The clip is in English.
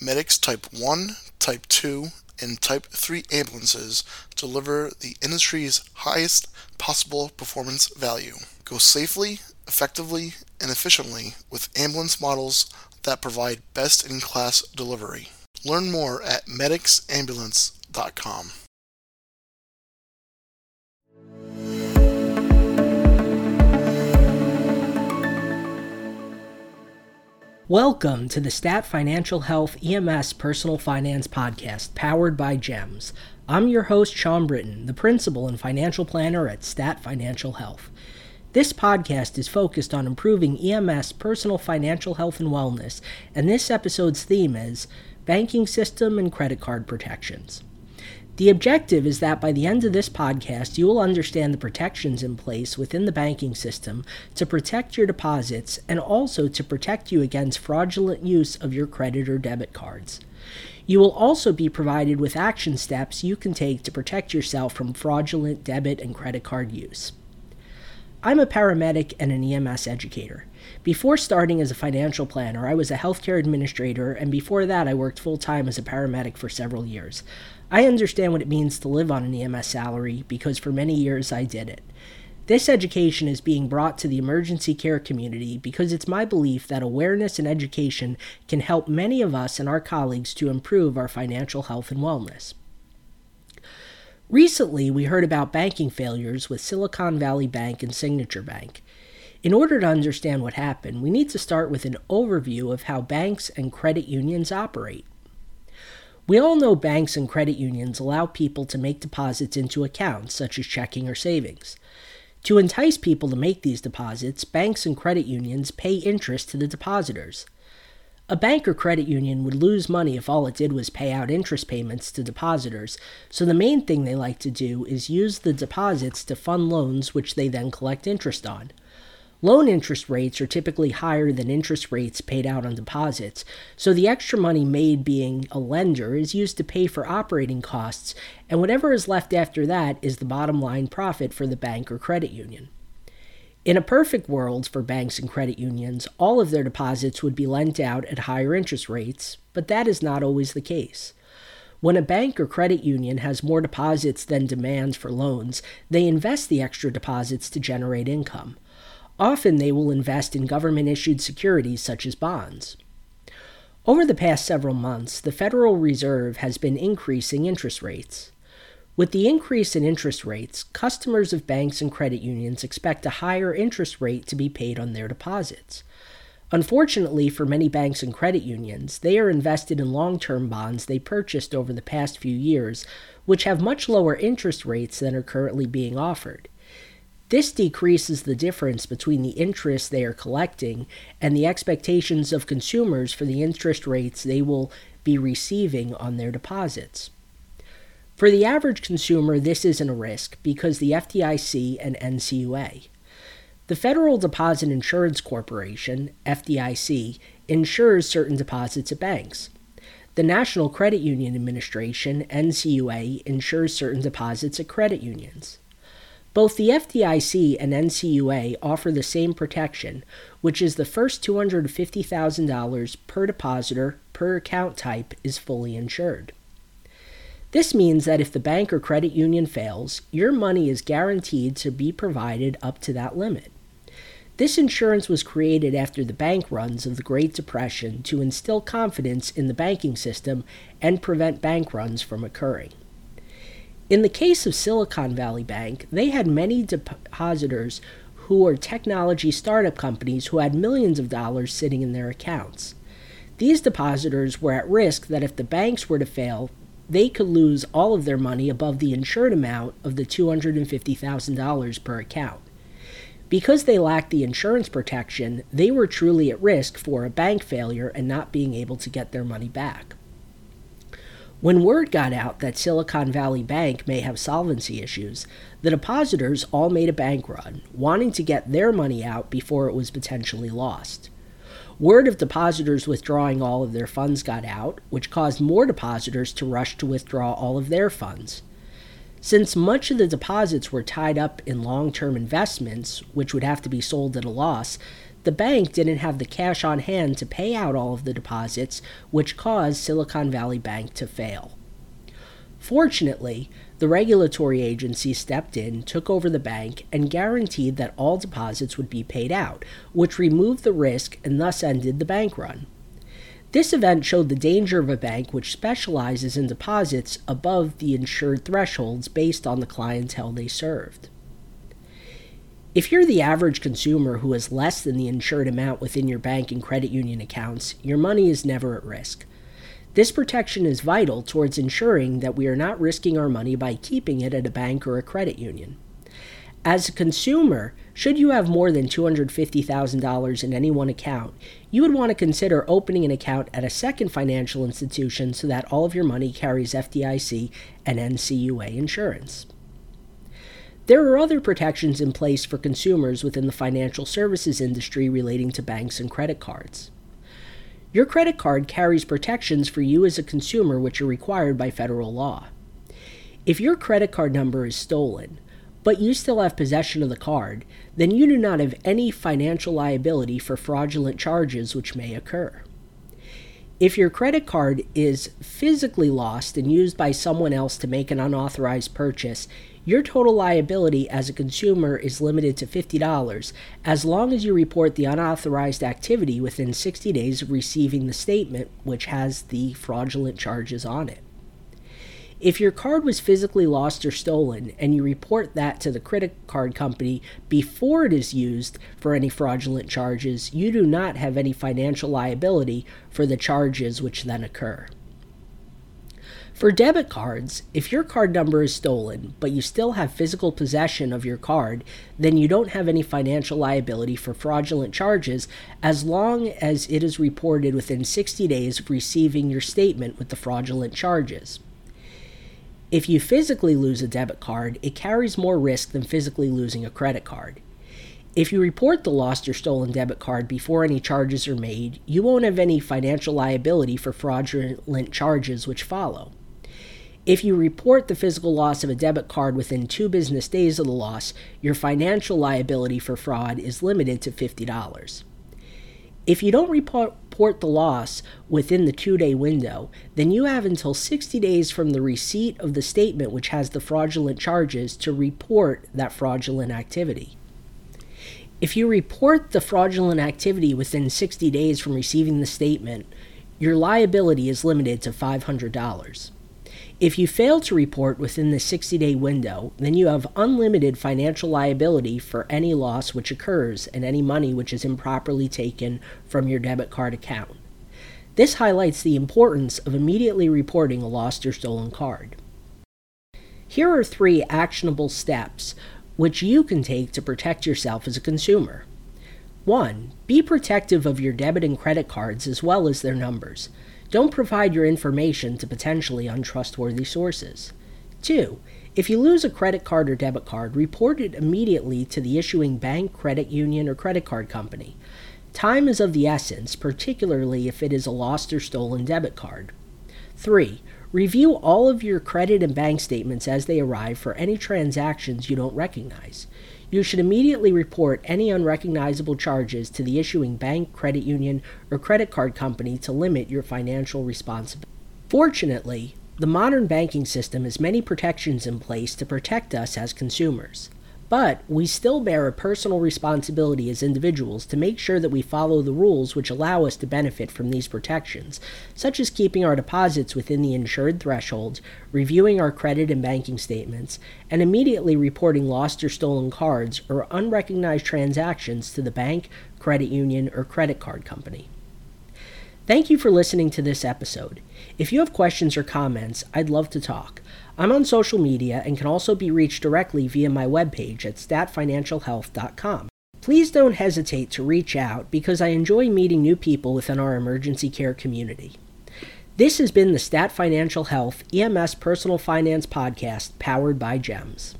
Medix Type 1, Type 2, and Type 3 ambulances deliver the industry's highest possible performance value. Go safely, effectively, and efficiently with ambulance models that provide best in class delivery. Learn more at medixambulance.com. Welcome to the Stat Financial Health EMS Personal Finance Podcast, powered by JEMS. I'm your host, Sean Britton, the principal and financial planner at Stat Financial Health. This podcast is focused on improving EMS personal financial health and wellness, and this episode's theme is banking system and credit card protections. The objective is that by the end of this podcast, you will understand the protections in place within the banking system to protect your deposits and also to protect you against fraudulent use of your credit or debit cards. You will also be provided with action steps you can take to protect yourself from fraudulent debit and credit card use. I'm a paramedic and an EMS educator. Before starting as a financial planner, I was a healthcare administrator, and before that, I worked full time as a paramedic for several years. I understand what it means to live on an EMS salary because for many years I did it. This education is being brought to the emergency care community because it's my belief that awareness and education can help many of us and our colleagues to improve our financial health and wellness. Recently, we heard about banking failures with Silicon Valley Bank and Signature Bank. In order to understand what happened, we need to start with an overview of how banks and credit unions operate. We all know banks and credit unions allow people to make deposits into accounts, such as checking or savings. To entice people to make these deposits, banks and credit unions pay interest to the depositors. A bank or credit union would lose money if all it did was pay out interest payments to depositors, so the main thing they like to do is use the deposits to fund loans which they then collect interest on. Loan interest rates are typically higher than interest rates paid out on deposits, so the extra money made being a lender is used to pay for operating costs, and whatever is left after that is the bottom line profit for the bank or credit union. In a perfect world for banks and credit unions, all of their deposits would be lent out at higher interest rates, but that is not always the case. When a bank or credit union has more deposits than demands for loans, they invest the extra deposits to generate income. Often they will invest in government issued securities such as bonds. Over the past several months, the Federal Reserve has been increasing interest rates. With the increase in interest rates, customers of banks and credit unions expect a higher interest rate to be paid on their deposits. Unfortunately, for many banks and credit unions, they are invested in long term bonds they purchased over the past few years, which have much lower interest rates than are currently being offered. This decreases the difference between the interest they are collecting and the expectations of consumers for the interest rates they will be receiving on their deposits. For the average consumer, this isn't a risk because the FDIC and NCUA. The Federal Deposit Insurance Corporation, FDIC, insures certain deposits at banks. The National Credit Union Administration, NCUA, insures certain deposits at credit unions. Both the FDIC and NCUA offer the same protection, which is the first $250,000 per depositor per account type is fully insured. This means that if the bank or credit union fails, your money is guaranteed to be provided up to that limit. This insurance was created after the bank runs of the Great Depression to instill confidence in the banking system and prevent bank runs from occurring. In the case of Silicon Valley Bank, they had many depositors who were technology startup companies who had millions of dollars sitting in their accounts. These depositors were at risk that if the banks were to fail, they could lose all of their money above the insured amount of the $250,000 per account. Because they lacked the insurance protection, they were truly at risk for a bank failure and not being able to get their money back. When word got out that Silicon Valley Bank may have solvency issues, the depositors all made a bank run, wanting to get their money out before it was potentially lost. Word of depositors withdrawing all of their funds got out, which caused more depositors to rush to withdraw all of their funds. Since much of the deposits were tied up in long term investments, which would have to be sold at a loss, the bank didn't have the cash on hand to pay out all of the deposits, which caused Silicon Valley Bank to fail. Fortunately, the regulatory agency stepped in, took over the bank, and guaranteed that all deposits would be paid out, which removed the risk and thus ended the bank run. This event showed the danger of a bank which specializes in deposits above the insured thresholds based on the clientele they served. If you're the average consumer who has less than the insured amount within your bank and credit union accounts, your money is never at risk. This protection is vital towards ensuring that we are not risking our money by keeping it at a bank or a credit union. As a consumer, should you have more than $250,000 in any one account, you would want to consider opening an account at a second financial institution so that all of your money carries FDIC and NCUA insurance. There are other protections in place for consumers within the financial services industry relating to banks and credit cards. Your credit card carries protections for you as a consumer which are required by federal law. If your credit card number is stolen, but you still have possession of the card, then you do not have any financial liability for fraudulent charges which may occur. If your credit card is physically lost and used by someone else to make an unauthorized purchase, your total liability as a consumer is limited to $50 as long as you report the unauthorized activity within 60 days of receiving the statement which has the fraudulent charges on it. If your card was physically lost or stolen and you report that to the credit card company before it is used for any fraudulent charges, you do not have any financial liability for the charges which then occur. For debit cards, if your card number is stolen, but you still have physical possession of your card, then you don't have any financial liability for fraudulent charges as long as it is reported within 60 days of receiving your statement with the fraudulent charges. If you physically lose a debit card, it carries more risk than physically losing a credit card. If you report the lost or stolen debit card before any charges are made, you won't have any financial liability for fraudulent charges which follow. If you report the physical loss of a debit card within two business days of the loss, your financial liability for fraud is limited to $50. If you don't report the loss within the two day window, then you have until 60 days from the receipt of the statement which has the fraudulent charges to report that fraudulent activity. If you report the fraudulent activity within 60 days from receiving the statement, your liability is limited to $500. If you fail to report within the 60 day window, then you have unlimited financial liability for any loss which occurs and any money which is improperly taken from your debit card account. This highlights the importance of immediately reporting a lost or stolen card. Here are three actionable steps which you can take to protect yourself as a consumer. 1. Be protective of your debit and credit cards as well as their numbers. Don't provide your information to potentially untrustworthy sources. 2. If you lose a credit card or debit card, report it immediately to the issuing bank, credit union, or credit card company. Time is of the essence, particularly if it is a lost or stolen debit card. 3. Review all of your credit and bank statements as they arrive for any transactions you don't recognize you should immediately report any unrecognizable charges to the issuing bank, credit union, or credit card company to limit your financial responsibility. Fortunately, the modern banking system has many protections in place to protect us as consumers. But we still bear a personal responsibility as individuals to make sure that we follow the rules which allow us to benefit from these protections, such as keeping our deposits within the insured threshold, reviewing our credit and banking statements, and immediately reporting lost or stolen cards or unrecognized transactions to the bank, credit union, or credit card company. Thank you for listening to this episode. If you have questions or comments, I'd love to talk. I'm on social media and can also be reached directly via my webpage at statfinancialhealth.com. Please don't hesitate to reach out because I enjoy meeting new people within our emergency care community. This has been the Stat Financial Health EMS Personal Finance Podcast powered by JEMS.